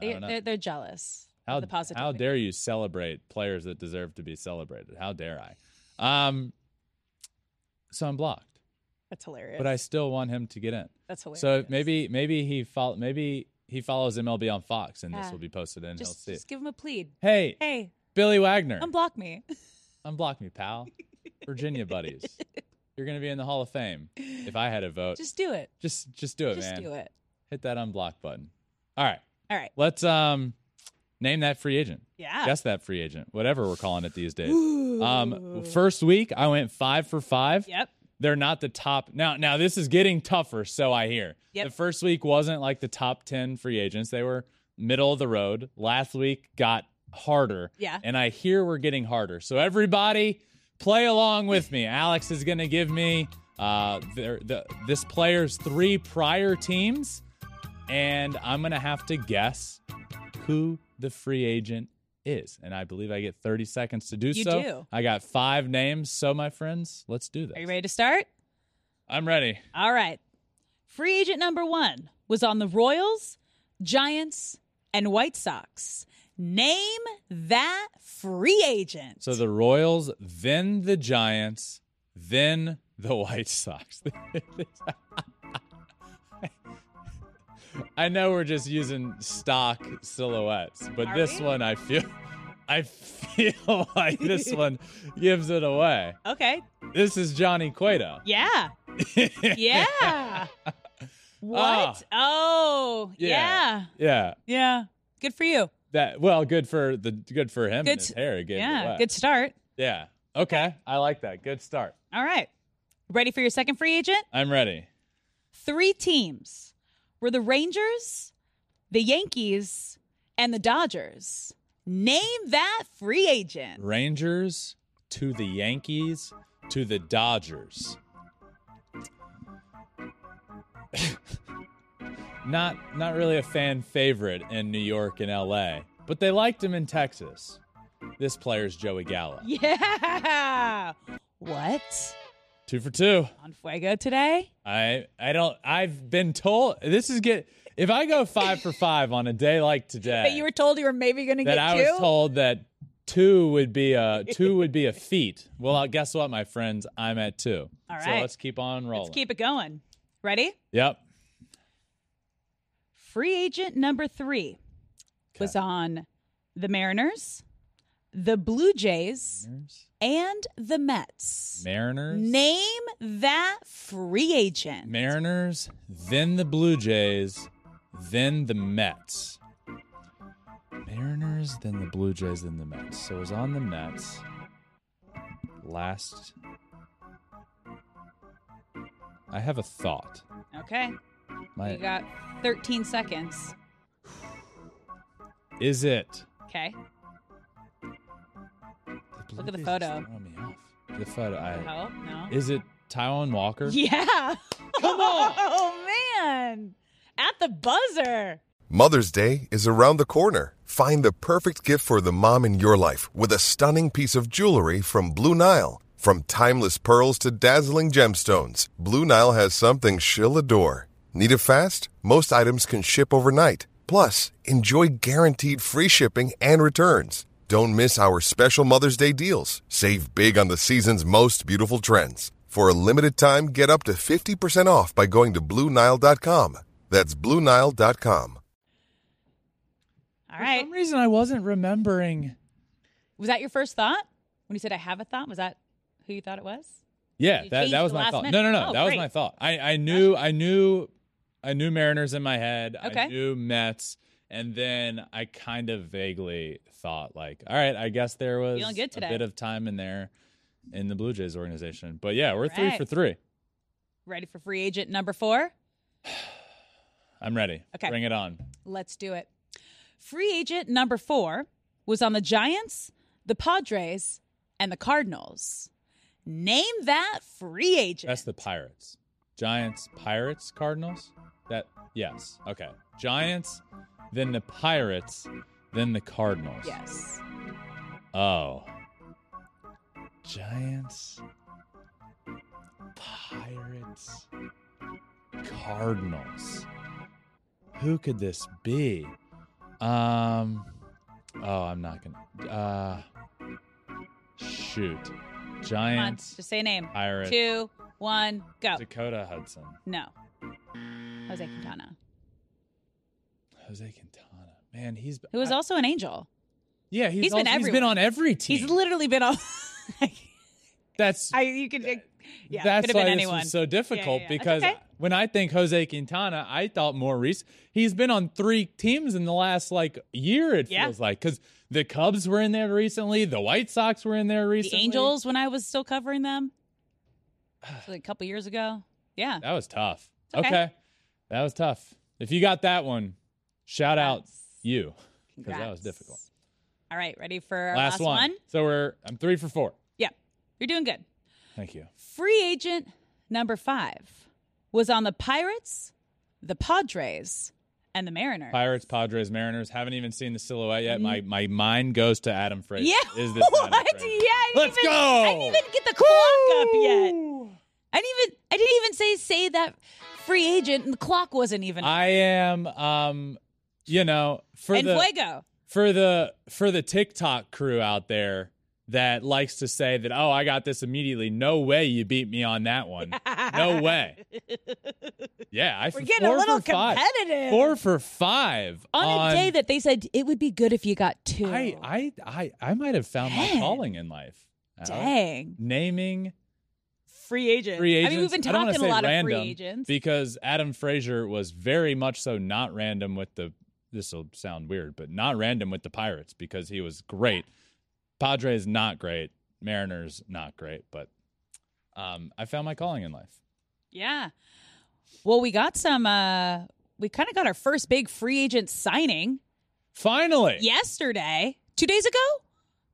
I They, don't know. they're, they're jealous How, the positivity. how dare you celebrate players that deserve to be celebrated? How dare I? Um, so I'm blocked, That's hilarious. but I still want him to get in. That's hilarious. So maybe maybe he follow maybe he follows MLB on Fox and this Yeah. will be posted and just, he'll see. just give him a plead. Hey, Hey, Billy Wagner, unblock me. unblock me, pal. Virginia buddies. You're gonna be in the Hall of Fame. If I had a vote, Just do it. just just do it, Just man. do it. Hit that unblock button. All right, All right. let's um name that free agent. Yeah. Guess that free agent, whatever we're calling it these days. Um, first week I went five for five. Yep. They're not the top. Now now this is getting tougher so i hear. Yep. the first week wasn't like the top 10 free agents. They were middle of the road. Last week got harder. Yeah. and i hear we're getting harder. So everybody play along with me. Alex is going to give me uh their, the, this player's three prior teams and i'm going to have to guess who the free agent is and i believe i get 30 seconds to do You so do. i got five names so my friends let's do this Are you ready to start? I'm ready. All right. Free agent number one was on the Royals, Giants, and White Sox. Name that free agent. So the Royals, then the Giants, then the White Sox. I know we're just using stock silhouettes, but Are this we? one I feel I feel like this one gives it away. Okay. This is Johnny Cueto. Yeah. Yeah. Ah. what? oh, Yeah. yeah. Yeah. Good for you. That well, good for the good for him Good hair. It Yeah. Good start. Yeah. Okay. I like that. Good start. All right. Ready for your second free agent? I'm ready. Three teams were the Rangers, the Yankees, and the Dodgers. Name that free agent. Rangers to the Yankees to the Dodgers. not not really a fan favorite in New York and LA, but they liked him in Texas. This player's Joey Gallo. Yeah. What? Two for two. On Fuego today? I I don't I've been told this is get if I go five for five on a day like today But you were told you were maybe going to get it. that get I two? was told that two would be a two would be a feat. Well, guess what, my friends? I'm at two. All So let's keep on rolling. Let's keep it going. Ready? Yep. Free agent number three was on the Mariners, the Blue Jays, and the Mets. Mariners. Name that free agent. Mariners, then the Blue Jays, then the Mets. Mariners, then the Blue Jays, then the Mets. So it was on the Mets last. I have a thought. okay. My You got 13 seconds. is it? Okay. The Look at the Blue Jays is photo. me off. The photo. I, Oh, no. is it Taijuan Walker? Yeah. Come on. Oh, man. At the buzzer. Mother's Day is around the corner. Find the perfect gift for the mom in your life with a stunning piece of jewelry from Blue Nile. From timeless pearls to dazzling gemstones, Blue Nile has something she'll adore. Need it fast? Most items can ship overnight. Plus, enjoy guaranteed free shipping and returns. Don't miss our special Mother's Day deals. Save big on the season's most beautiful trends. For a limited time, get up to 50% off by going to BlueNile.com. That's BlueNile.com. All For right. some reason, I wasn't remembering. Was that your first thought? When you said I have a thought, was that who you thought it was? Yeah, that, that was my thought. minute. No, no, no. Oh, that was my thought. I, I knew, I knew, I knew Mariners in my head. I Okay. knew Mets, and then I kind of vaguely thought, like, all right, I guess there was Feeling good a today. bit of time in there in the Blue Jays organization. But yeah, we're three Right. for three. Ready for free agent number four? I'm ready. Okay. bring it on. Let's do it. Free agent number four was on the Giants, the Padres, and the Cardinals. Name that free agent. That's the Pirates, Giants, Pirates, Cardinals. That yes, okay. Giants, then the Pirates, then the Cardinals. yes. Oh. Giants, Pirates, Cardinals. Who could this be? Um. Oh, I'm not gonna. Uh. Shoot. Giants, just say a name. Pirates, Two, one, go. Dakota Hudson, No. Jose mm. Quintana, Jose Quintana. Man, he's who was I- also an angel. yeah. He's, he's been also- he's been on every team. He's literally been on. That's I you could yeah that's could have why been this anyone. was so difficult yeah, yeah. That's because okay. when I think Jose Quintana, I thought more recent. He's been on three teams in the last like year. It Yeah. feels like because the Cubs were in there recently, the White Sox were in there the recently. Angels when I was still covering them, like a couple years ago. Yeah, That was tough. okay. Okay. That was tough. If you got that one, shout out you because that was difficult. All right, ready for our Last, last, one. So we're I'm three for four. Yeah, you're doing good. Thank you. Free agent number five was on the Pirates, the Padres, and the Mariners. Pirates, Padres, Mariners. Haven't even seen the silhouette yet. My mm. my mind goes to Adam Frazier. Yeah. Is this what? Adam Yeah. I didn't Let's even, go. I didn't even get the clock up yet. I didn't even. I didn't even say say that free agent, and the clock wasn't even. I am um you know for and the Fuego. for the for the TikTok crew out there, that likes to say that, oh, I got this immediately. No way you beat me on that one. no way. Yeah, I We're getting a little for five. competitive. Four for five on, a day that they said it would be good if you got two. I I I I might have found my calling in life. Dang. Naming Free agents. free agents. I mean, we've been I don't wanna talking a lot random of free agents. because Adam Frazier was very much so not random with the. This will sound weird, but not random with the Pirates because he was great. Padres not great. Mariners not great, but um, I found my calling in life. yeah. Well, we got some. uh We kind of got our first big free agent signing Finally, yesterday. Two days ago,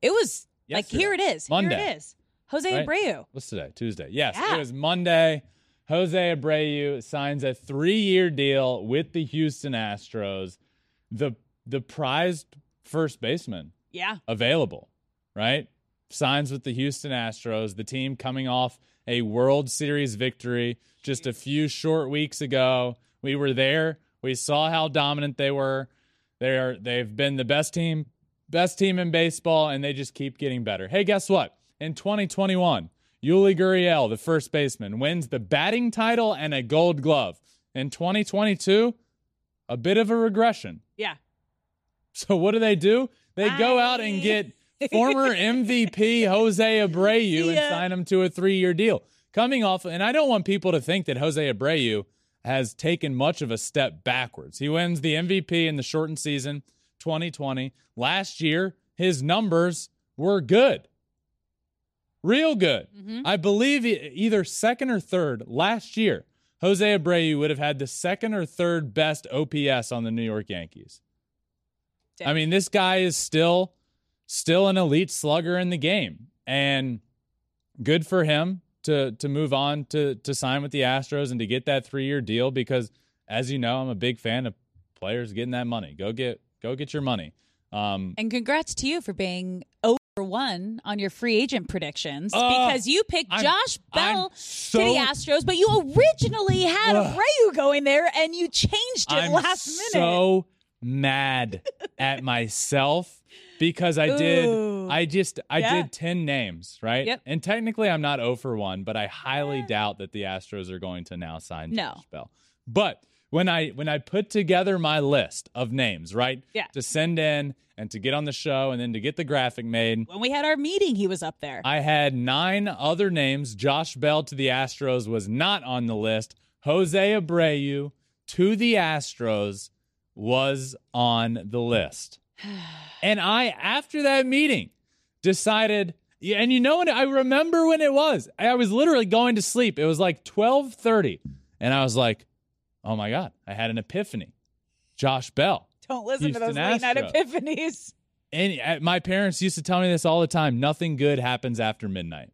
it was like here it is. Monday. Here it is. Jose Right? Abreu. What's today? Tuesday. Yes, Yeah. it was Monday. Jose Abreu signs a three-year deal with the Houston Astros. The the prized first baseman Yeah. available, right? Signs with the Houston Astros, the team coming off a World Series victory just a few short weeks ago. We were there. We saw how dominant they were. They are they've been the best team, best team in baseball, and they just keep getting better. Hey, guess what? In 2021, Yuli Gurriel, the first baseman, wins the batting title and a gold glove. In 2022, a bit of a regression. Yeah. So what do they do? They go out and get former MVP Jose Abreu and Yeah. sign him to a three-year deal. Coming off, and I don't want people to think that Jose Abreu has taken much of a step backwards. He wins the MVP in the shortened season 2020. Last year, his numbers were good. Real good. I believe either second or third last year, Jose Abreu would have had the second or third best OPS on the New York Yankees. I mean, this guy is still still an elite slugger in the game. And good for him to to move on to to sign with the Astros and to get that 3-year deal because as you know, I'm a big fan of players getting that money. Go get go get your money. Um And congrats to you for being one on your free agent predictions Oh, because you picked I'm- Josh Bell so- to the Astros, but you originally had Ugh. Abreu going there and you changed it I'm last minute. so mad at myself because I did I just I Yeah. did 10 names, right? Yep. And technically I'm not 0 for 1, but I highly doubt that the Astros are going to now sign No. Josh Bell. But when I when I put together my list of names, right? Yeah. To send in and to get on the show and then to get the graphic made, when we had our meeting, he was up there. I had nine other names. Josh Bell to the Astros was not on the list. Jose Abreu to the Astros was on the list. And I, after that meeting, decided, yeah, and you know what? I remember when it was. I was literally going to sleep. It was like 1230. And I was like, oh my God, I had an epiphany. Josh Bell. Don't listen to those late night epiphanies. And uh, my parents used to tell me this all the time nothing good happens after midnight.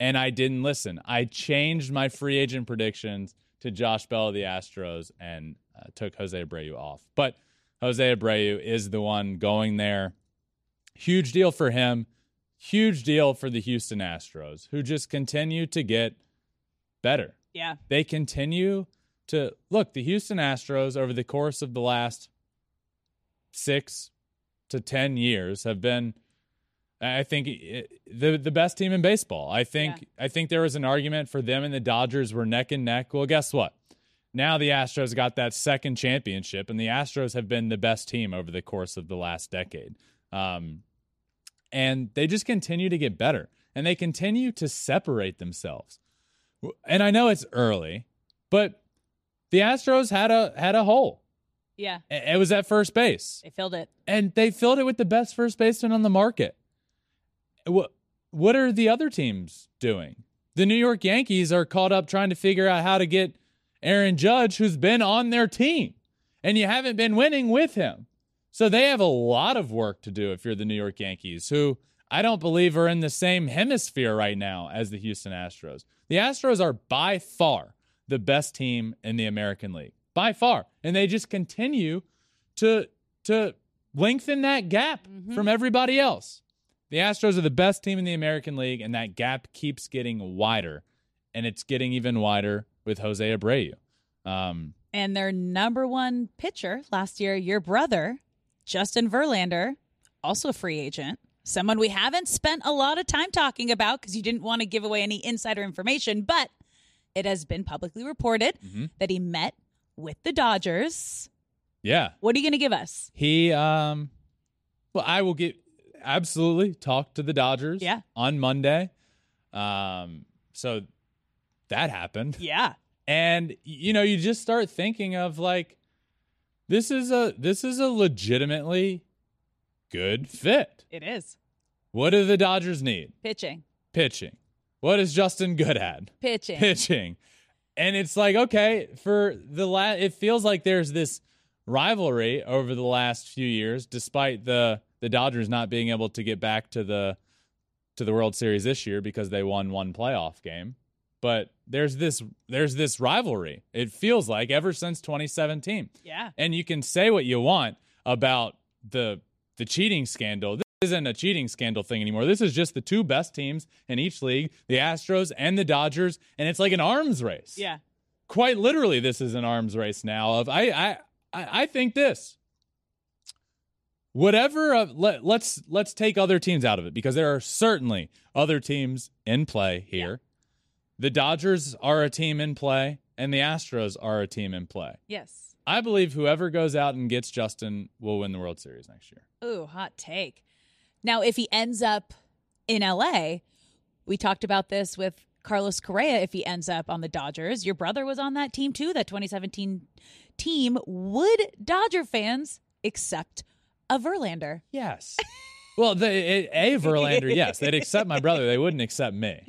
And I didn't listen. I changed my free agent predictions to Josh Bell of the Astros and uh, took Jose Abreu off. But Jose Abreu is the one going there. Huge deal for him. Huge deal for the Houston Astros, who just continue to get better Yeah. they continue to look the Houston Astros over the course of the last six to ten years have been, I think, the the best team in baseball. I think I think there was an argument for them and the Dodgers were neck and neck. Well, guess what? Now the Astros got that second championship, and the Astros have been the best team over the course of the last decade. Um, and they just continue to get better, and they continue to separate themselves and I know it's early, but the Astros had a had a hole. Yeah. It was at first base, They filled it. and they filled it with the best first baseman on the market. What what are the other teams doing? The New York Yankees are caught up trying to figure out how to get Aaron Judge, who's been on their team, and you haven't been winning with him. So they have a lot of work to do if you're the New York Yankees, who I don't believe are in the same hemisphere right now as the Houston Astros. The Astros are by far the best team in the American League. By far. And they just continue to to lengthen that gap from everybody else. The Astros are the best team in the American League, and that gap keeps getting wider. And it's getting even wider with Jose Abreu. Um, And their number one pitcher last year, your brother, Justin Verlander, also a free agent, someone we haven't spent a lot of time talking about because you didn't want to give away any insider information, but it has been publicly reported Mm-hmm. that he met with the Dodgers. Yeah. What are you going to give us? He um well I will get absolutely talk to the Dodgers Yeah. on Monday. Um so that happened. Yeah. And you know, you just start thinking of like this is a this is a legitimately good fit. It is. What do the Dodgers need? Pitching. Pitching. What is Justin good at? Pitching. pitching. And it's like, okay, for the last, it feels like there's this rivalry over the last few years, despite the the Dodgers not being able to get back to the to the World Series this year because they won one playoff game. But there's this there's this rivalry. It feels like ever since 2017. Yeah. And you can say what you want about the the cheating scandal. This isn't a cheating scandal thing anymore. This is just the two best teams in each league, the Astros and the Dodgers, and it's like an arms race. Yeah. Quite literally, this is an arms race now. Of I I I think this. Whatever uh, let, let's let's take other teams out of it because there are certainly other teams in play here. The Dodgers are a team in play and the Astros are a team in play. Yes. I believe whoever goes out and gets Justin will win the World Series next year. Ooh, hot take. Now, if he ends up in LA, we talked about this with Carlos Correa. If he ends up on the Dodgers, your brother was on that team too, that 2017 team. Would Dodger fans accept a Verlander? Yes. well, the, a, Verlander, yes, they'd accept my brother. They wouldn't accept me.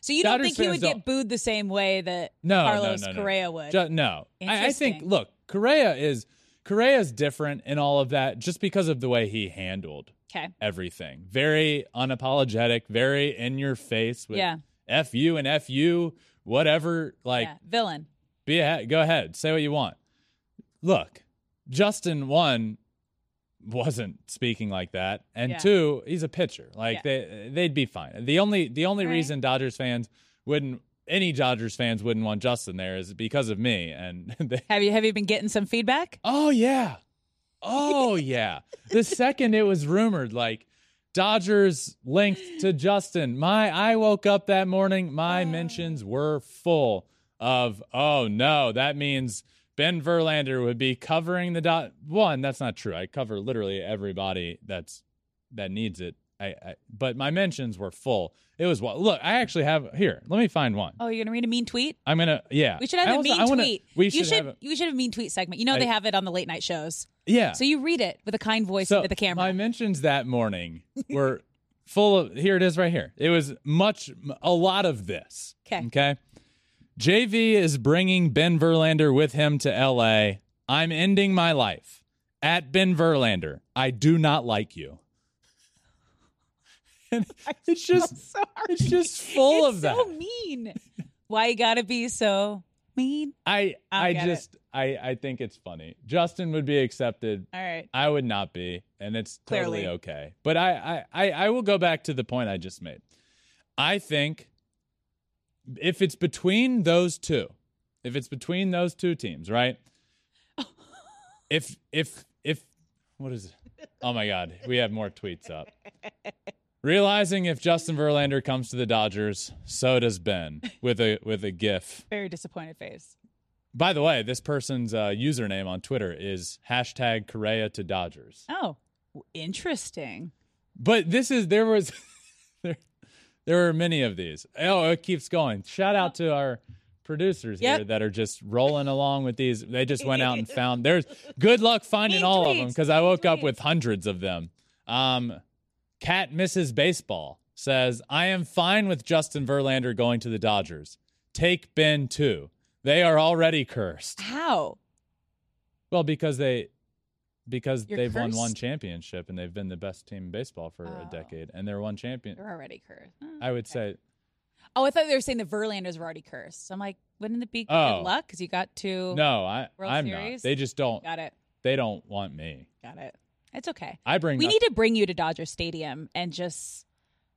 So you don't think he would get booed the same way that No, Carlos no, no, no. Correa would? Ju- no, I, I think. Look, Correa is Correa's different in all of that, just because of the way he handled okay. everything. Very unapologetic, very in your face with Yeah. "f you" and "f you," whatever. Like, yeah. Villain. be a, go ahead, say what you want. Look, Justin one wasn't speaking like that, and Yeah. two, he's a pitcher. Like they they'd be fine. The only the only Right. reason Dodgers fans wouldn't any Dodgers fans wouldn't want Justin there is because of me. And they, Have you have you been getting some feedback? oh yeah, oh yeah. The second it was rumored, like. Dodgers linked to Justin. My I woke up that morning, my ah. mentions were full of oh no, that means Ben Verlander would be covering the dot one, that's not true. I cover literally everybody that's that needs it. I, I but my mentions were full. It was what look, I actually have here, let me find one. Oh, you're gonna read a mean tweet? I'm gonna yeah. We should have I a also- mean wanna- tweet. We you should, should have a, you should have a mean tweet segment. You know they have it on the late night shows. yeah. So you read it with a kind voice So into the camera. My mentions that morning were full of here it is right here. It was much a lot of this. Okay. Okay. JV is bringing Ben Verlander with him to LA. I'm ending my life. At Ben Verlander, I do not like you. And it's just Sorry. it's just full it's of that. so mean. Why you gotta be so mean? I I I it. just I I think it's funny. Justin would be accepted. All right. I would not be, and it's totally okay. But I, I, I, I will go back to the point I just made. I think if it's between those two, if it's between those two teams, right? if if if what is it? Oh my God, we have more tweets up. Realizing if Justin Verlander comes to the Dodgers, so does Ben with a with a GIF. Very disappointed face. By the way, this person's uh, username on Twitter is hashtag Correa to Dodgers. Oh, interesting. But this is there was there there were many of these. Oh, it keeps going. Shout out to our producers here that are just rolling along with these. They just went out and found there's good luck finding all of them because I woke up with hundreds of them. Um Cat Mrs. Baseball says, I am fine with Justin Verlander going to the Dodgers. Take Ben too. They are already cursed. How? Well, because they because You're they've won one championship and they've been the best team in baseball for a Oh. decade and they're one champion. They're already cursed. Oh, I would okay. say Oh, I thought they were saying the Verlanders were already cursed. I'm like, wouldn't it be good Oh. luck because you got two. no, I World I'm Series? not. They just don't Got it. they don't want me. Got it. It's okay. I bring We up- need to bring you to Dodger Stadium and just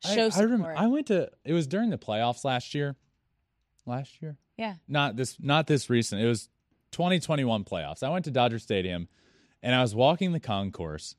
show I, support. remember I went to it was during the playoffs last year. Last year? yeah. Not this not this recent. It was 2021 playoffs. I went to Dodger Stadium and I was walking the concourse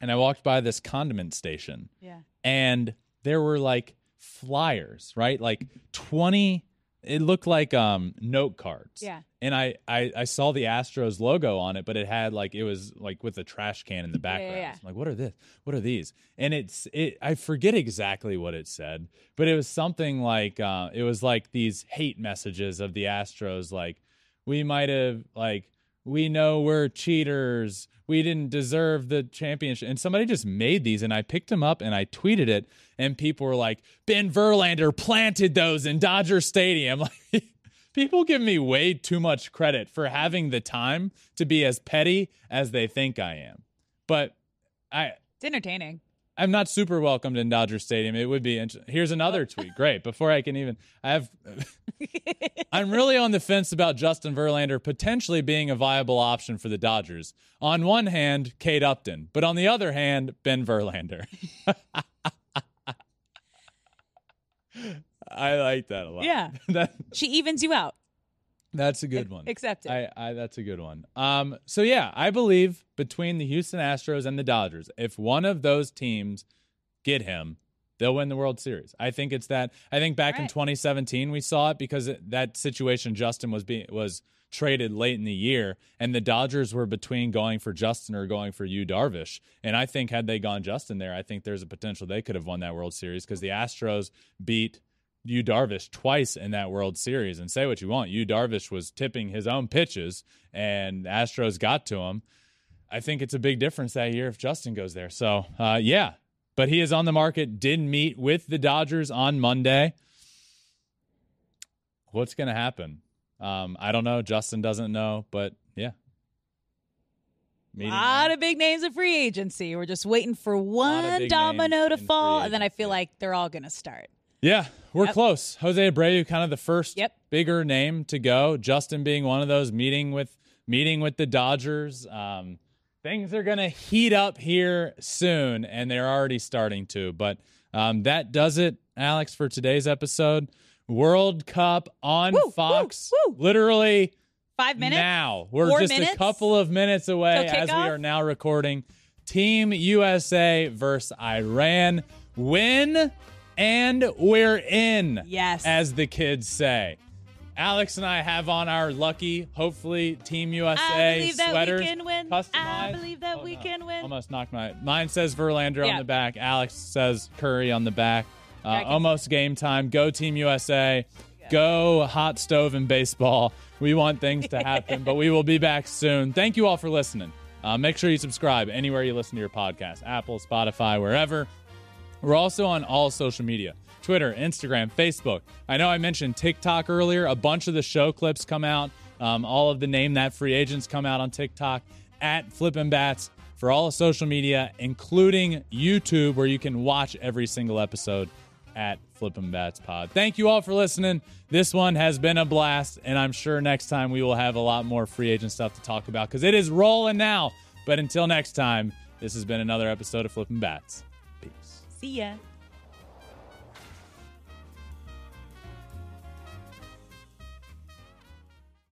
and I walked by this condiment station Yeah. and there were like flyers, right? Like 20 it looked like um note cards. Yeah. And I, I I saw the Astros logo on it, but it had like it was like with a trash can in the yeah, background. yeah. I'm like, what are this? What are these? And it's it I forget exactly what it said, but it was something like uh it was like these hate messages of the Astros like we might have like we know we're cheaters. We didn't deserve the championship. And somebody just made these and I picked them up and I tweeted it and people were like, Ben Verlander planted those in Dodger Stadium. People give me way too much credit for having the time to be as petty as they think I am. But I It's entertaining. I'm not super welcomed in Dodger Stadium. It would be interesting. Here's another tweet. Great. Before I can even, I have, I'm really on the fence about Justin Verlander potentially being a viable option for the Dodgers. On one hand, Kate Upton, but on the other hand, Ben Verlander. I like that a lot. Yeah. that, She evens you out. That's a good one. Accept it. I, I that's a good one. Um, so yeah, I believe between the Houston Astros and the Dodgers, if one of those teams get him, they'll win the World Series. I think it's that. I think back in 2017 we saw it because it, that situation Justin was being was traded late in the year, and the Dodgers were between going for Justin or going for Yu Darvish. And I think had they gone Justin there, I think there's a potential they could have won that World Series because the Astros beat Yu Darvish twice in that World Series. And say what you want, Yu Darvish was tipping his own pitches, and Astros got to him. I think it's a big difference that year if Justin goes there. So, uh, yeah, but he is on the market. Didn't meet with the Dodgers on Monday. What's going to happen? Um, I don't know. Justin doesn't know, but yeah. A lot there. of big names of free agency. We're just waiting for one domino to fall, and then I feel like they're all going to start. Yeah, we're Yep. close. Jose Abreu, kind of the first Yep. bigger name to go. Justin being one of those meeting with meeting with the Dodgers. Um, things are gonna heat up here soon, and they're already starting to. But um, that does it, Alex, for today's episode. World Cup on Woo, woo, Fox. woo. Literally Five minutes. now. We're Four just a couple of minutes away as we are now recording. Team USA versus Iran. Win and we're in. Yes. As the kids say. Alex and I have on our lucky, hopefully, Team USA I believe that we sweaters. can win. Customized. I believe that Oh, we no. can win. Almost knocked my. Mine says Verlander on the back. Alex says Curry on the back. Uh, almost game time. Go Team USA. Go hot stove and baseball. We want things to happen, but we will be back soon. Thank you all for listening. Uh, make sure you subscribe anywhere you listen to your podcast Apple, Spotify, wherever. We're also on all social media Twitter, Instagram, Facebook. I know I mentioned TikTok earlier. A bunch of the show clips come out. Um, all of the Name That Free Agents come out on TikTok at Flippin' Bats for all of social media, including YouTube, where you can watch every single episode at Flippin' Bats Pod. Thank you all for listening. This one has been a blast, and I'm sure next time we will have a lot more free agent stuff to talk about because it is rolling now. But until next time, this has been another episode of Flippin' Bats. García.